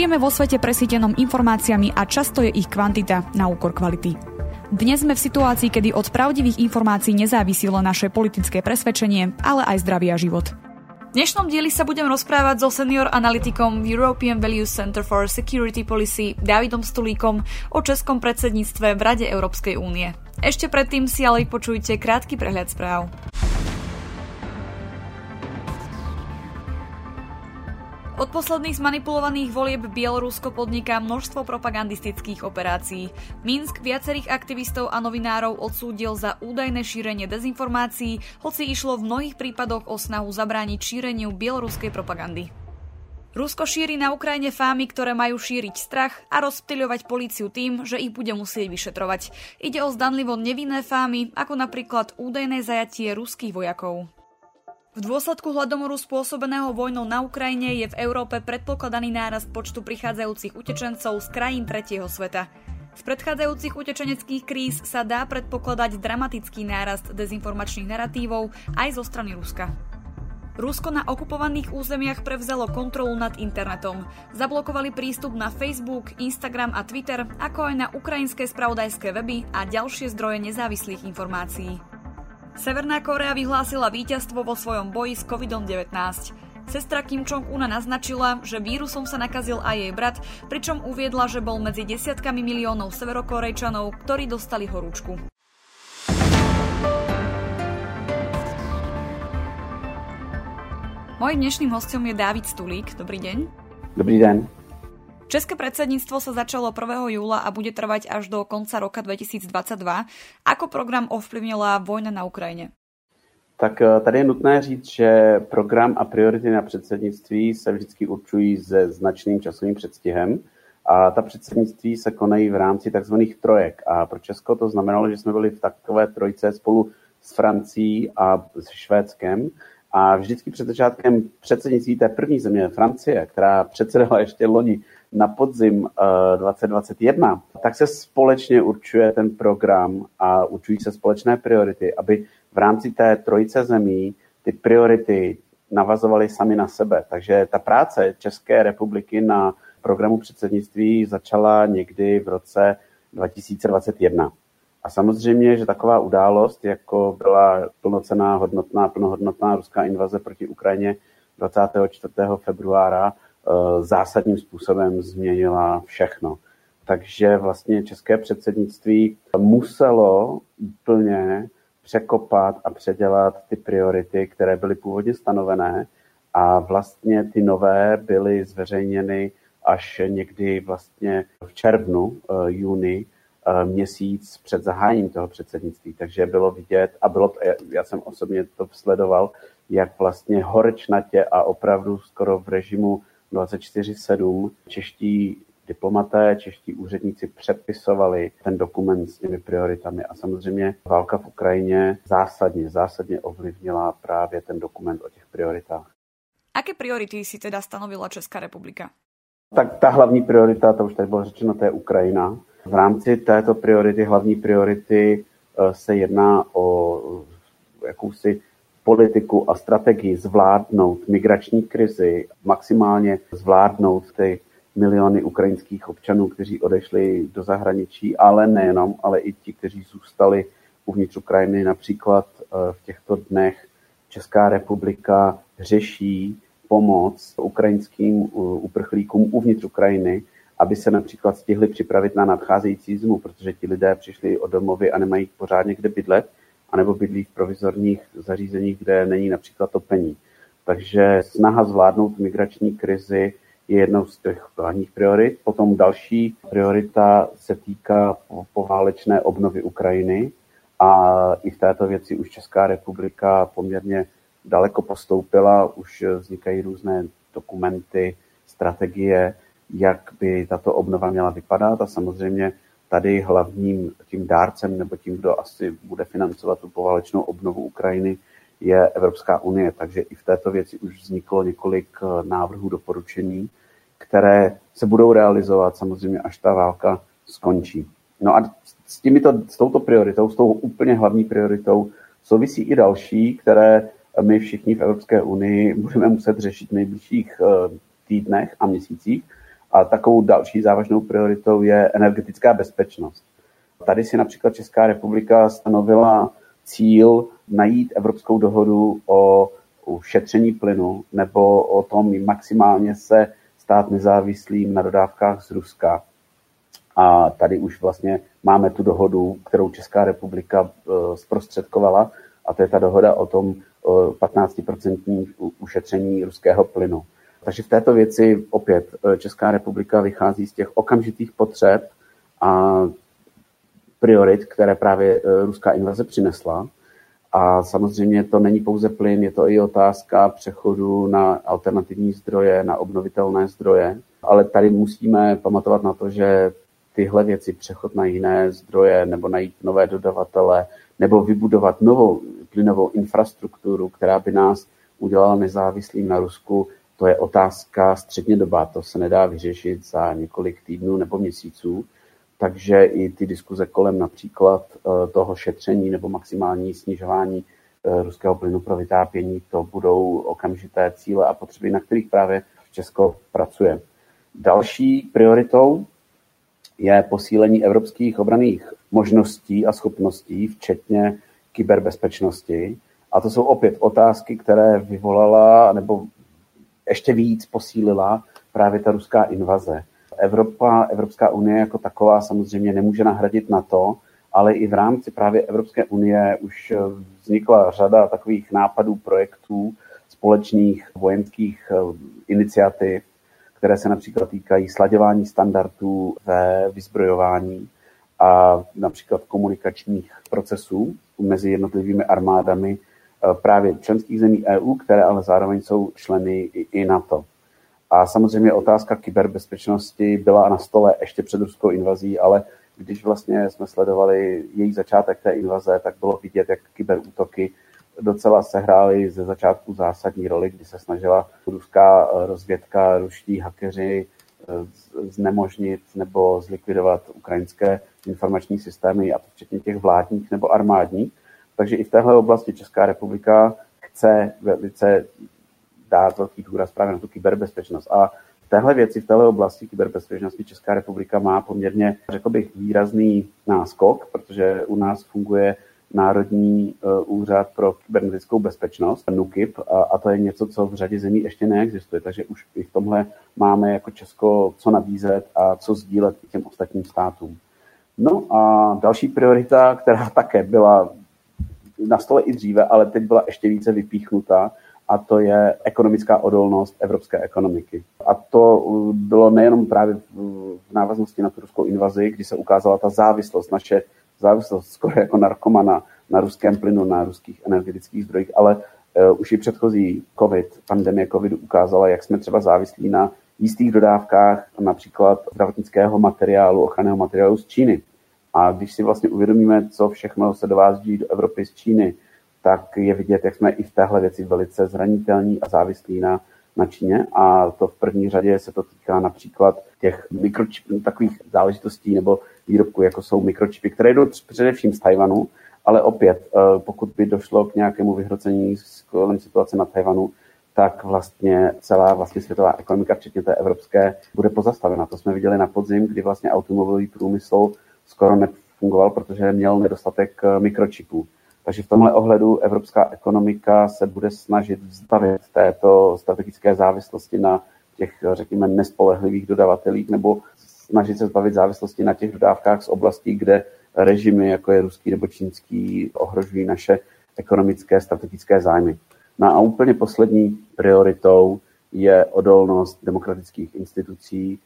Žijeme vo svete presítenom informáciami a často je ich kvantita na úkor kvality. Dnes sme v situácii, kedy od pravdivých informácií nezávisilo naše politické presvedčenie, ale aj zdravý a život. V dnešnom dieli sa budem rozprávať so senior analytikom European Values Center for Security Policy Davidom Stulíkom o českom predsedníctve v Rade Európskej únie. Ešte predtým si ale počujte krátky prehľad správ. Od posledných zmanipulovaných volieb Bielorusko podniká množstvo propagandistických operácií. Minsk viacerých aktivistov a novinárov odsúdil za údajné šírenie dezinformácií, hoci išlo v mnohých prípadoch o snahu zabrániť šíreniu bieloruskej propagandy. Rusko šíri na Ukrajine fámy, ktoré majú šíriť strach a rozptýľovať políciu tým, že ich bude musieť vyšetrovať. Ide o zdanlivo nevinné fámy, ako napríklad údajné zajatie ruských vojakov. V dôsledku hladomoru spôsobeného vojnou na Ukrajine je v Európe predpokladaný nárast počtu prichádzajúcich utečencov z krajín tretieho sveta. Z predchádzajúcich utečeneckých kríz sa dá predpokladať dramatický nárast dezinformačných narratívov aj zo strany Ruska. Rusko na okupovaných územiach prevzalo kontrolu nad internetom. Zablokovali prístup na Facebook, Instagram a Twitter, ako aj na ukrajinské spravodajské weby a ďalšie zdroje nezávislých informácií. Severná Korea vyhlásila víťazstvo vo svojom boji s COVID-19. Sestra Kim Jong-una naznačila, že vírusom sa nakazil aj jej brat, pričom uviedla, že bol medzi desiatkami miliónov severokorejčanov, ktorí dostali horúčku. Mojím dnešným hostom je Dávid Stulík. Dobrý deň. Dobrý den. České predsedníctvo sa začalo 1. júla a bude trvať až do konca roka 2022. Ako program ovplyvnila vojna na Ukrajině? Tak eh, tady je nutné říct, že program a priority na předsednictví se vždycky určují se značným časovým předstihem a ta předsednictví se konají v rámci takzvaných trojek. A pro Česko to znamenalo, že jsme byli v takové trojce spolu s Francií a s Švédskem. A vždycky před začátkem předsednictví té první země, Francie, která předsedala ještě loni na podzim 2021, eh, tak se společně určuje ten program a určují se společné priority, aby v rámci té trojice zemí ty priority navazovaly sami na sebe. Takže ta práce České republiky na programu předsednictví začala někdy v roce 2021. A samozřejmě, že taková událost, jako byla plnocená, hodnotná, plnohodnotná ruská invaze proti Ukrajině 24. februára, zásadním způsobem změnila všechno. Takže vlastně české předsednictví muselo úplně překopat a předělat ty priority, které byly původně stanovené a vlastně ty nové byly zveřejněny až někdy vlastně v červnu, eh, juni, eh, měsíc před zahájením toho předsednictví. Takže bylo vidět, a bylo, já jsem osobně to sledoval, jak vlastně horečnatě a opravdu skoro v režimu 24-7 čeští diplomaté, čeští úředníci předpisovali ten dokument s těmi prioritami a samozřejmě válka v Ukrajině zásadně, zásadně ovlivnila právě ten dokument o těch prioritách. Aké priority si teda stanovila Česká republika? Tak ta hlavní priorita, to už tady bylo řečeno, to je Ukrajina. V rámci této priority, hlavní priority, eh, se jedná o jakousi politiku a strategii zvládnout migrační krizi, maximálně zvládnout ty miliony ukrajinských občanů, kteří odešli do zahraničí, ale nejenom, ale i ti, kteří zůstali uvnitř Ukrajiny. Například eh, v těchto dnech Česká republika řeší pomoc ukrajinským eh, uprchlíkům uvnitř Ukrajiny, aby se například stihli připravit na nadcházející zimu, protože ti lidé přišli o domovy a nemají pořádně kde bydlet anebo bydlí v provizorních zařízeních, kde není například topení. Takže snaha zvládnout migrační krizi je jednou z těch hlavních priorit. Potom další priorita se týká poválečné obnovy Ukrajiny a i v této věci už Česká republika poměrně daleko postoupila, už vznikají různé dokumenty, strategie, jak by tato obnova měla vypadat a samozřejmě tady hlavním tím dárcem nebo tím, kdo asi bude financovat tu poválečnou obnovu Ukrajiny, je Evropská unie. Takže i v této věci už vzniklo několik eh, návrhů doporučení, které se budou realizovat samozřejmě, až ta válka skončí. No a s, těmito, s touto prioritou, s tou úplně hlavní prioritou, souvisí i další, které my všichni v Evropské unii budeme muset řešit v nejbližších eh, týdnech a měsících. A takovou další závažnou prioritou je energetická bezpečnost. Tady si například Česká republika stanovila cíl najít evropskou dohodu o šetření plynu nebo o tom maximálně se stát nezávislým na dodávkách z Ruska. A tady už vlastně máme tu dohodu, kterou Česká republika e, zprostředkovala, a to je ta dohoda o tom 15% ušetření ruského plynu. Takže v této věci opět e, Česká republika vychází z těch okamžitých potřeb a priorit, které právě e, ruská invaze přinesla. A samozřejmě to není pouze plyn, je to i otázka přechodu na alternativní zdroje, na obnovitelné zdroje. Ale tady musíme pamatovat na to, že tyhle věci, přechod na jiné zdroje nebo najít nové dodavatele nebo vybudovat novou plynovou infrastrukturu, která by nás udělala nezávislým na Rusku, to je otázka středně doba. To se nedá vyřešit za několik týdnů nebo měsíců. Takže i ty diskuze kolem například eh, toho šetření nebo maximální snižování eh, ruského plynu pro vytápění, to budou okamžité cíle a potřeby, na kterých právě Česko pracuje. Další prioritou je posílení evropských obraných možností a schopností, včetně kyberbezpečnosti. A to jsou opět otázky, které vyvolala nebo ještě víc posílila právě ta ruská invaze. Evropa, Evropská unie jako taková samozřejmě nemůže nahradit na to, ale i v rámci právě Evropské unie už vznikla řada takových nápadů, projektů, společných vojenských eh, iniciativ, které se například týkají sladěvání standardů ve vyzbrojování a například komunikačních procesů mezi jednotlivými armádami eh, právě členských zemí EU, které ale zároveň jsou členy i NATO. A samozřejmě otázka kyberbezpečnosti byla na stole ještě před ruskou invazí, ale když vlastně jsme sledovali její začátek té invaze, tak bylo vidět, jak kyberútoky docela sehrály ze začátku zásadní roli, kdy se snažila ruská rozvědka, ruští hakeři eh, znemožnit nebo zlikvidovat ukrajinské informační systémy, a to včetně těch vládních nebo armádních. Takže i v téhle oblasti Česká republika chce velice dát velký důraz právě na tu kyberbezpečnost. A v téhle věci, v téhle oblasti kyberbezpečnosti Česká republika má poměrně, řekl bych, výrazný náskok, protože u nás funguje Národní eh, úřad pro kybernetickou bezpečnost, NUKIP, a, a to je něco, co v řadě zemí ještě neexistuje. Takže už i v tomhle máme jako Česko co nabízet a co sdílet těm ostatním státům. No a další priorita, která také byla na stole i dříve, ale teď byla ještě více vypíchnutá, a to je ekonomická odolnost evropské ekonomiky. A to uh, bylo nejenom právě v návaznosti na tu ruskou invazi, kdy se ukázala ta závislost, naše závislost skoro jako narkomana na ruském plynu, na ruských energetických zdrojích, ale uh, už i předchozí COVID, pandemie COVIDu ukázala, jak jsme třeba závislí na jistých dodávkách například zdravotnického materiálu, ochranného materiálu z Číny. A když si vlastně uvědomíme, co všechno se dovází do Evropy z Číny, tak je vidět, jak jsme i v téhle věci velice zranitelní a závislí na, na Číně. A to v první řadě se to týká například těch mikročip, takových záležitostí nebo výrobků, jako jsou mikročipy, které jdou především z Tajvanu, ale opět, eh, pokud by došlo k nějakému vyhrocení kolem situace na Tajvanu, tak vlastně celá vlastně světová ekonomika, včetně té evropské, bude pozastavena. To jsme viděli na podzim, kdy vlastně automobilový průmysl skoro nefungoval, protože měl nedostatek eh, mikročipů. Takže v tomhle ohledu evropská ekonomika se bude snažit zbavit této strategické závislosti na těch, řekněme, nespolehlivých dodavatelích nebo snažit se zbavit závislosti na těch dodávkách z oblastí, kde režimy, jako je ruský nebo čínský, ohrožují naše ekonomické strategické zájmy. No a úplně poslední prioritou je odolnost demokratických institucí.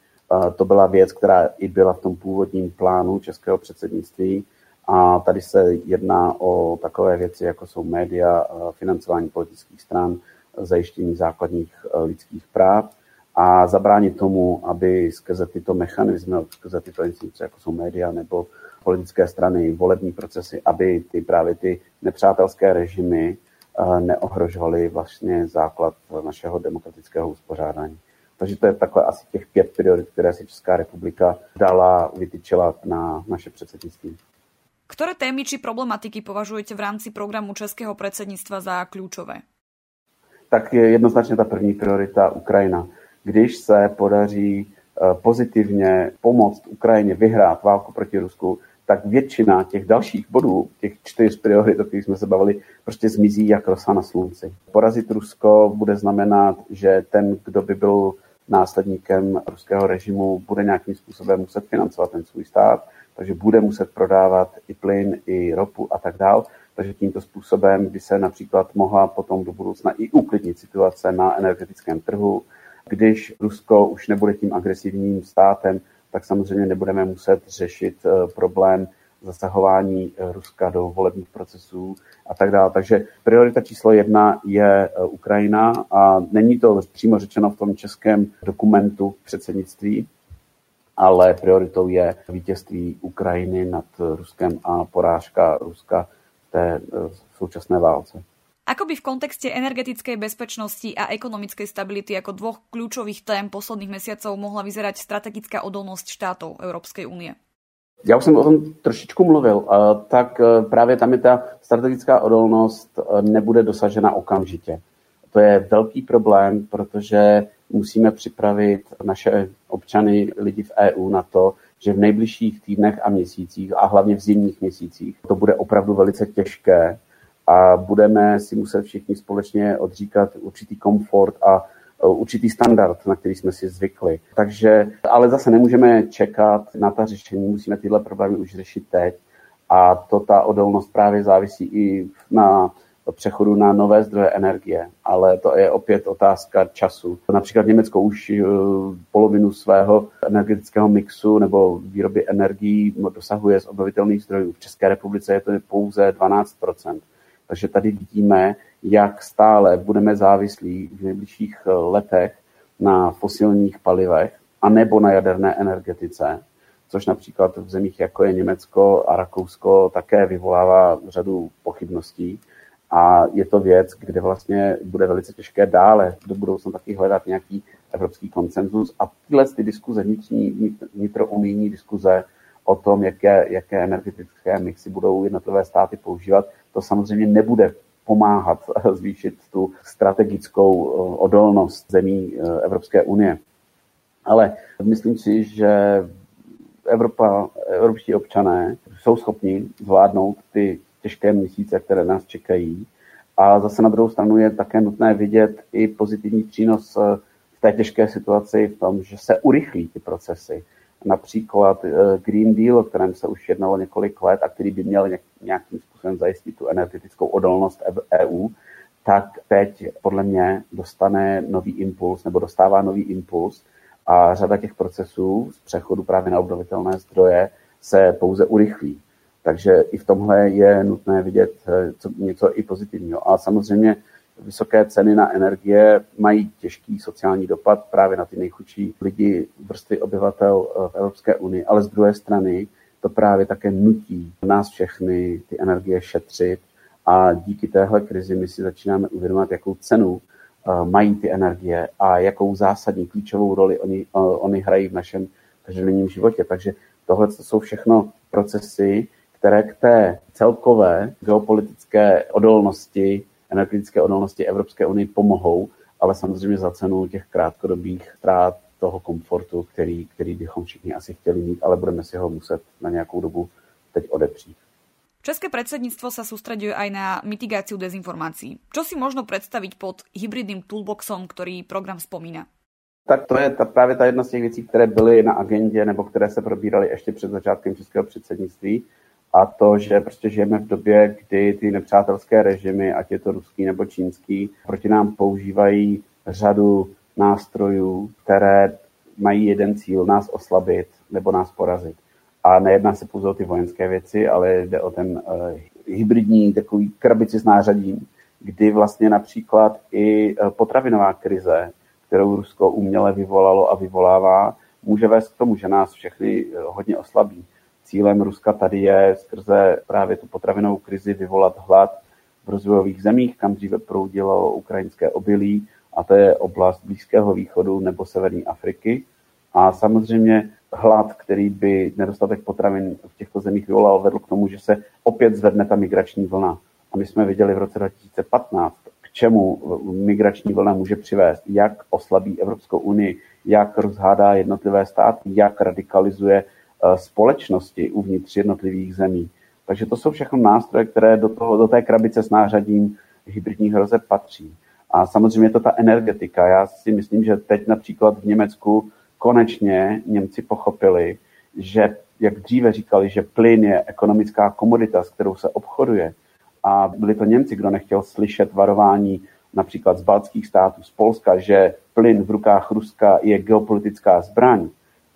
To byla věc, která i byla v tom původním plánu českého předsednictví a tady se jedná o takové věci, jako jsou média, financování politických stran, zajištění základních e, lidských práv a zabránit tomu, aby skrze tyto mechanismy, skrze tyto instituce, jako jsou média nebo politické strany, volební procesy, aby ty právě ty nepřátelské režimy e, neohrožovaly vlastně základ našeho demokratického uspořádání. Takže to je takhle asi těch pět priorit, které si Česká republika dala, vytyčila na naše předsednictví. Ktoré témy či problematiky považujete v rámci programu Českého předsednictva za klíčové? Tak je jednoznačně ta první priorita Ukrajina. Když se podaří pozitivně pomoct Ukrajině vyhrát válku proti Rusku, tak většina těch dalších bodů, těch čtyř priorit, o kterých jsme se bavili, prostě zmizí jak rosa na slunci. Porazit Rusko bude znamenat, že ten, kdo by byl následníkem ruského režimu, bude nějakým způsobem muset financovat ten svůj stát, takže bude muset prodávat i plyn, i ropu a tak dál. Takže tímto způsobem by se například mohla potom do budoucna i uklidnit situace na energetickém trhu. Když Rusko už nebude tím agresivním státem, tak samozřejmě nebudeme muset řešit eh, problém zasahování eh, Ruska do volebních procesů a tak dále. Takže priorita číslo jedna je eh, Ukrajina a není to přímo řečeno v tom českém dokumentu předsednictví, ale prioritou je vítězství Ukrajiny nad Ruskem a porážka Ruska v té současné válce. Ako by v kontexte energetickej bezpečnosti a ekonomickej stability ako dvoch kľúčových tém posledných mesiacov mohla vyzerať strategická odolnosť štátov Európskej únie? Já už jsem o tom trošičku mluvil, tak e, právě tam je ta strategická odolnost e, nebude dosažena okamžitě. To je velký problém, protože musíme připravit naše občany, lidi v EU na to, že v nejbližších týdnech a měsících, a hlavně v zimních měsících, to bude opravdu velice těžké a budeme si muset všichni společně odříkat určitý komfort a určitý standard, na který jsme si zvykli. Takže, ale zase nemůžeme čekat na ta řešení, musíme tyhle problémy už řešit teď. A to ta odolnost právě závisí i na přechodu na nové zdroje energie, ale to je opět otázka času. Například Německo už e, polovinu svého energetického mixu nebo výroby energií dosahuje z obnovitelných zdrojů. V České republice je to pouze 12% takže tady vidíme, jak stále budeme závislí v nejbližších eh, letech na fosilních palivech a nebo na jaderné energetice, což například v zemích jako je Německo a Rakousko také vyvolává řadu pochybností. A je to věc, kde vlastně bude velice těžké dále do budoucna taky hledat nějaký evropský konsenzus. A tyhle ty diskuze, vnitřní, vnitrounijní diskuze o tom, jaké, jaké energetické mixy budou jednotlivé státy používat, to samozřejmě nebude pomáhat zvýšit tu strategickou eh, odolnost zemí eh, Evropské unie. Ale myslím si, že Evropa, evropští občané jsou schopni zvládnout ty těžké měsíce, které nás čekají. A zase na druhou stranu je také nutné vidět i pozitivní přínos eh, v té těžké situaci v tom, že se urychlí ty procesy například eh, Green Deal, o kterém se už jednalo několik let a který by měl nějakým způsobem zajistit tu energetickou odolnost EU, tak teď podle mě dostane nový impuls nebo dostává nový impuls a řada těch procesů z přechodu právě na obnovitelné zdroje se pouze urychlí. Takže i v tomhle je nutné vidět eh, něco i pozitivního. A samozřejmě Vysoké ceny na energie mají těžký sociální dopad právě na ty nejchudší lidi, vrstvy obyvatel eh, v Evropské unii, ale z druhé strany to právě také nutí nás všechny ty energie šetřit a díky téhle krizi my si začínáme uvědomovat, jakou cenu eh, mají ty energie a jakou zásadní klíčovou roli oni, eh, oni hrají v našem každodenním životě. Takže tohle jsou všechno procesy, které k té celkové geopolitické odolnosti energetické odolnosti Evropské unii pomohou, ale samozřejmě za cenu těch krátkodobých ztrát toho komfortu, který, který bychom všichni asi chtěli mít, ale budeme si ho muset na nějakou dobu teď odepřít. České predsedníctvo sa sústreďuje aj na mitigáciu dezinformácií. Čo si možno predstaviť pod hybridným toolboxom, který program spomíná? Tak to je ta, právě ta jedna z těch věcí, které byly na agendě nebo které se probíraly ještě před začátkem českého předsednictví a to, že prostě žijeme v době, kdy ty nepřátelské režimy, ať je to ruský nebo čínský, proti nám používají řadu nástrojů, které mají jeden cíl, nás oslabit nebo nás porazit. A nejedná se pouze o ty vojenské věci, ale jde o ten uh, hybridní takový krabici s nářadím, kdy vlastně například i uh, potravinová krize, kterou Rusko uměle vyvolalo a vyvolává, může vést k tomu, že nás všechny uh, hodně oslabí. Cílem Ruska tady je skrze právě tu potravinovou krizi vyvolat hlad v rozvojových zemích, kam dříve proudilo ukrajinské obilí, a to je oblast Blízkého východu nebo Severní Afriky. A samozřejmě hlad, který by nedostatek potravin v těchto zemích vyvolal, vedl k tomu, že se opět zvedne ta migrační vlna. A my jsme viděli v roce 2015, k čemu migrační vlna může přivést, jak oslabí Evropskou unii, jak rozhádá jednotlivé státy, jak radikalizuje společnosti uvnitř jednotlivých zemí. Takže to jsou všechno nástroje, které do, toho, do té krabice s nářadím hybridních hrozeb patří. A samozřejmě je to ta energetika. Já si myslím, že teď například v Německu konečně Němci pochopili, že jak dříve říkali, že plyn je ekonomická komodita, s kterou se obchoduje, a byli to Němci, kdo nechtěl slyšet varování například z baltských států, z Polska, že plyn v rukách Ruska je geopolitická zbraň.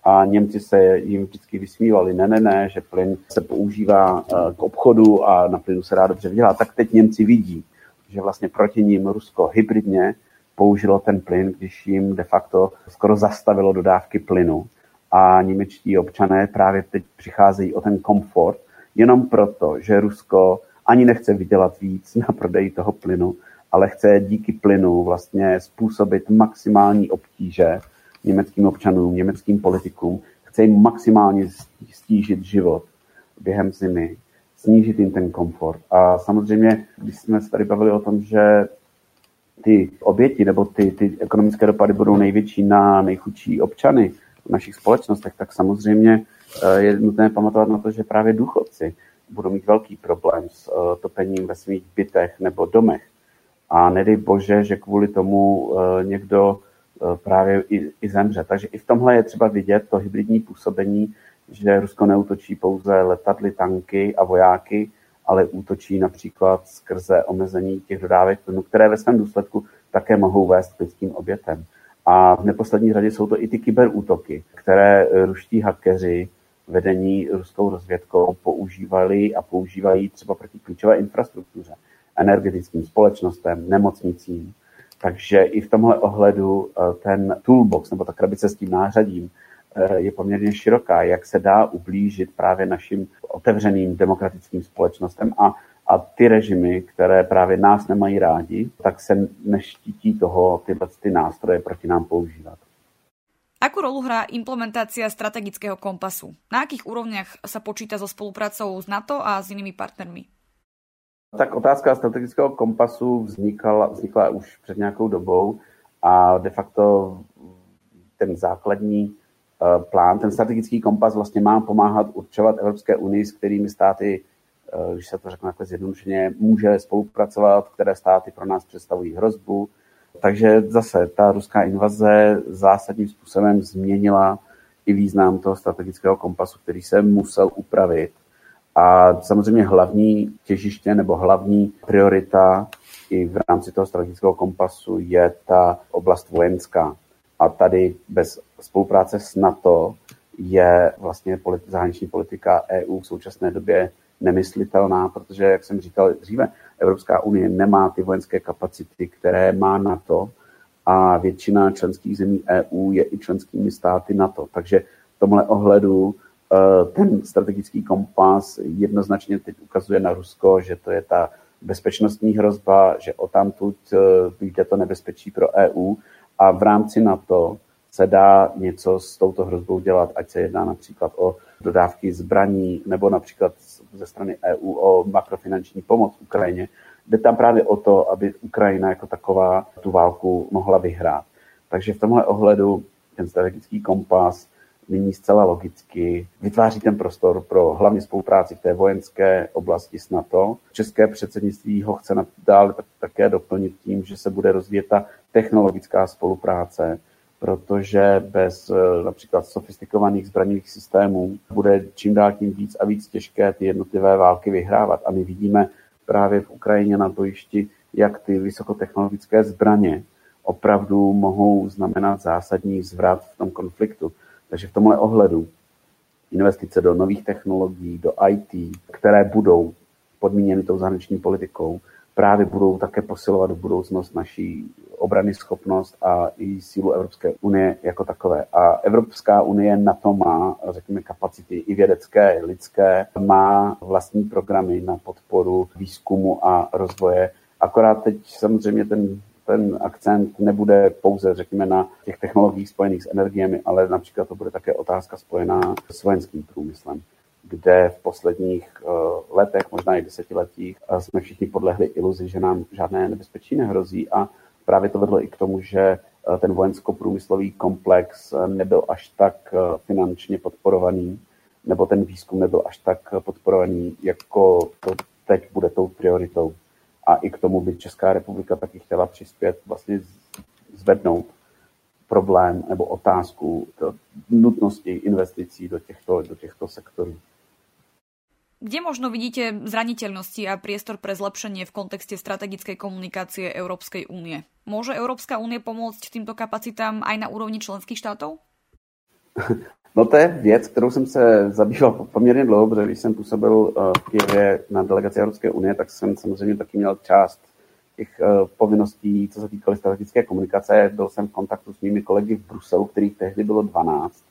A Němci se jim vždycky vysmívali, ne, ne, ne, že plyn se používá eh, k obchodu a na plynu se dá dobře vydělat. Tak teď Němci vidí, že vlastně proti ním Rusko hybridně použilo ten plyn, když jim de facto skoro zastavilo dodávky plynu. A němečtí občané právě teď přicházejí o ten komfort, jenom proto, že Rusko ani nechce vydělat víc na prodeji toho plynu, ale chce díky plynu vlastně způsobit maximální obtíže německým občanům, německým politikům, chce jim maximálně stížit život během zimy, snížit jim ten komfort. A samozřejmě, když jsme se tady bavili o tom, že ty oběti nebo ty, ty ekonomické dopady budou největší na nejchudší občany v našich společnostech, tak samozřejmě eh, je nutné pamatovat na to, že právě důchodci budou mít velký problém s uh, topením ve svých bytech nebo domech. A nedej bože, že kvůli tomu uh, někdo právě i, i zemře. Takže i v tomhle je třeba vidět to hybridní působení, že Rusko neutočí pouze letadly, tanky a vojáky, ale útočí například skrze omezení těch dodávek plynu, které ve svém důsledku také mohou vést k lidským obětem. A v neposlední řadě jsou to i ty kyberútoky, které ruští hackeři vedení ruskou rozvědkou používali a používají třeba proti klíčové infrastruktuře, energetickým společnostem, nemocnicím. Takže i v tomhle ohledu eh, ten toolbox nebo ta krabice s tím nářadím eh, je poměrně široká, jak se dá ublížit právě našim otevřeným demokratickým společnostem a, a ty režimy, které právě nás nemají rádi, tak se neštítí toho tyhle ty nástroje proti nám používat. Akú rolu hrá implementácia strategického kompasu? Na akých úrovniach sa počíta so spoluprácou s NATO a s inými partnermi? Tak otázka strategického kompasu vznikala, vznikla už před nějakou dobou a de facto ten základní eh, plán, ten strategický kompas vlastně má pomáhat určovat Evropské unii, s kterými státy, eh, když se to řekne takhle zjednodušeně, může spolupracovat, které státy pro nás představují hrozbu, takže zase ta ruská invaze zásadním způsobem změnila i význam toho strategického kompasu, který se musel upravit. A samozřejmě hlavní těžiště nebo hlavní priorita i v rámci toho strategického kompasu je ta oblast vojenská. A tady bez spolupráce s NATO je vlastně politi- zahraniční politika EU v současné době nemyslitelná, protože, jak jsem říkal dříve, Evropská unie nemá ty vojenské kapacity, které má NATO a většina členských zemí EU je i členskými státy NATO. Takže v tomhle ohledu ten strategický kompas jednoznačně teď ukazuje na Rusko, že to je ta bezpečnostní hrozba, že o tamtud eh, vyjde to nebezpečí pro EU a v rámci NATO se dá něco s touto hrozbou dělat, ať se jedná například o dodávky zbraní nebo například ze strany EU o makrofinanční pomoc Ukrajině. Jde tam právě o to, aby Ukrajina jako taková tu válku mohla vyhrát. Takže v tomhle ohledu ten strategický kompas nyní zcela logicky vytváří ten prostor pro hlavně spolupráci v té vojenské oblasti s NATO. České předsednictví ho chce dále také doplnit tím, že se bude rozvíjet ta technologická spolupráce protože bez eh, například sofistikovaných zbraňových systémů bude čím dál tím víc a víc těžké ty jednotlivé války vyhrávat. A my vidíme právě v Ukrajině na bojišti, jak ty vysokotechnologické zbraně opravdu mohou znamenat zásadní zvrat v tom konfliktu. Takže v tomhle ohledu investice do nových technologií, do IT, které budou podmíněny tou zahraniční politikou, právě budou také posilovat budoucnost naší obrany schopnost a i sílu Evropské unie jako takové. A Evropská unie na to má, řekněme, kapacity i vědecké, lidské, má vlastní programy na podporu výzkumu a rozvoje. Akorát teď samozřejmě ten ten akcent nebude pouze, řekněme, na těch technologiích spojených s energiemi, ale například to bude také otázka spojená s vojenským průmyslem kde v posledních uh, letech, možná i desetiletích, uh, jsme všichni podlehli iluzi, že nám žádné nebezpečí nehrozí a právě to vedlo i k tomu, že uh, ten vojensko-průmyslový komplex nebyl až tak finančně podporovaný, nebo ten výzkum nebyl až tak podporovaný, jako to teď bude tou prioritou. A i k tomu by Česká republika taky chtěla přispět, vlastně zvednout problém nebo otázku nutnosti investicí do těchto, do těchto sektorů. Kde možno vidíte zraniteľnosti a priestor pre zlepšenie v kontexte strategickej komunikácie Európskej únie? Môže Európska únie pomôcť týmto kapacitám aj na úrovni členských štátov? No to je věc, kterou jsem se zabýval poměrně dlouho, protože když jsem působil eh, v Kijevě na delegaci Evropské unie, tak jsem samozřejmě taky měl část těch eh, povinností, co se týkaly strategické komunikace. Byl jsem v kontaktu s mými kolegy v Bruselu, kterých tehdy bylo 12.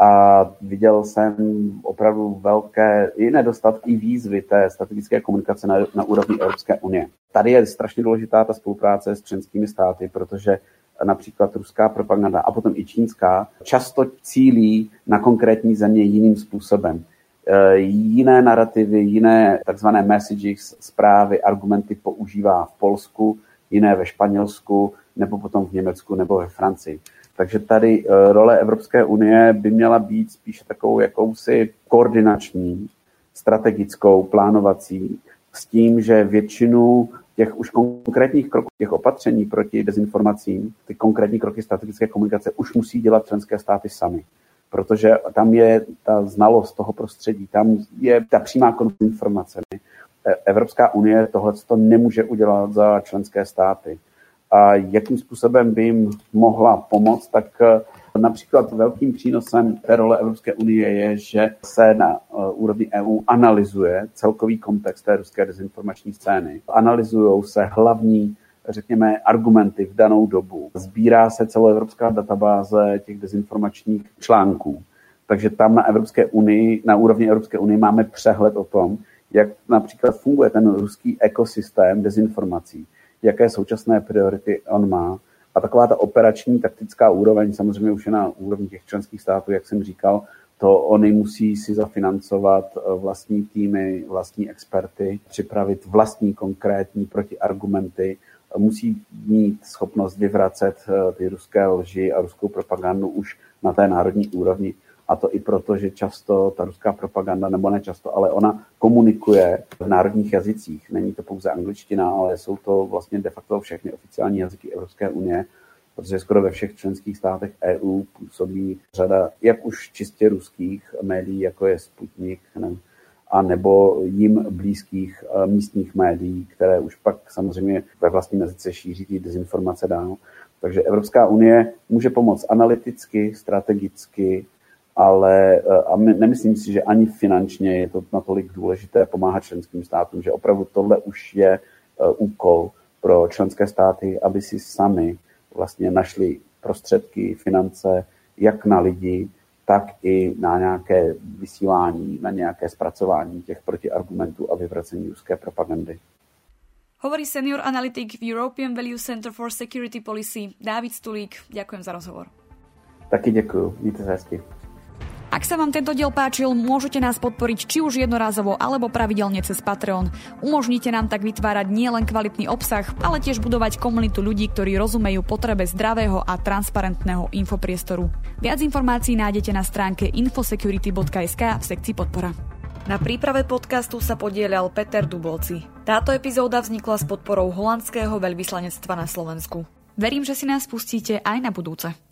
A viděl jsem opravdu velké i nedostatky, výzvy té strategické komunikace na, na úrovni Evropské unie. Tady je strašně důležitá ta spolupráce s členskými státy, protože například ruská propaganda a potom i čínská, často cílí na konkrétní země jiným způsobem. E, jiné narrativy, jiné takzvané messages, zprávy, argumenty používá v Polsku, jiné ve Španělsku, nebo potom v Německu nebo ve Francii. Takže tady e, role Evropské unie by měla být spíše takovou jakousi koordinační, strategickou, plánovací, s tím, že většinu těch už konkrétních kroků, těch opatření proti dezinformacím, ty konkrétní kroky strategické komunikace už musí dělat členské státy sami. Protože tam je ta znalost toho prostředí, tam je ta přímá informace. Evropská unie tohle to nemůže udělat za členské státy. A jakým způsobem by jim mohla pomoct, tak Například velkým přínosem té role Evropské unie je, že se na eh, úrovni EU analyzuje celkový kontext té ruské dezinformační scény. Analyzují se hlavní řekněme, argumenty v danou dobu. Sbírá se celoevropská databáze těch dezinformačních článků. Takže tam na Evropské unii, na úrovni Evropské unie máme přehled o tom, jak například funguje ten ruský ekosystém dezinformací, jaké současné priority on má a taková ta operační taktická úroveň samozřejmě už je na úrovni těch členských států, jak jsem říkal, to oni musí si zafinancovat eh, vlastní týmy, vlastní experty, připravit vlastní konkrétní protiargumenty, musí mít schopnost vyvracet eh, ty ruské lži a ruskou propagandu už na té národní úrovni. A to i proto, že často ta ruská propaganda, nebo ne často, ale ona komunikuje v národních jazycích. Není to pouze angličtina, ale jsou to vlastně de facto všechny oficiální jazyky Evropské unie, protože skoro ve všech členských státech EU působí řada jak už čistě ruských médií, jako je Sputnik, ne, a nebo jim blízkých eh, místních médií, které už pak samozřejmě ve vlastním jazyce šíří ty dezinformace dál. Takže Evropská unie může pomoct analyticky, strategicky, ale eh, a my, nemyslím si, že ani finančně je to natolik důležité pomáhat členským státům, že opravdu tohle už je eh, úkol pro členské státy, aby si sami vlastně našli prostředky, finance, jak na lidi, tak i na nějaké vysílání, na nějaké zpracování těch protiargumentů a vyvracení ruské propagandy. Hovorí senior analytik v European Value Center for Security Policy David Stulík. Ďakujem za rozhovor. Taky děkuji. Mějte se hezky. Ak sa vám tento diel páčil, môžete nás podporiť či už jednorázovo alebo pravidelne cez Patreon. Umožnite nám tak vytvárať nielen kvalitný obsah, ale tiež budovať komunitu ľudí, ktorí rozumejú potrebe zdravého a transparentného infopriestoru. Viac informácií nájdete na stránke infosecurity.sk v sekcii podpora. Na príprave podcastu sa podielal Peter Dubovci. Táto epizóda vznikla s podporou holandského veľvyslanectva na Slovensku. Verím, že si nás pustíte aj na budúce.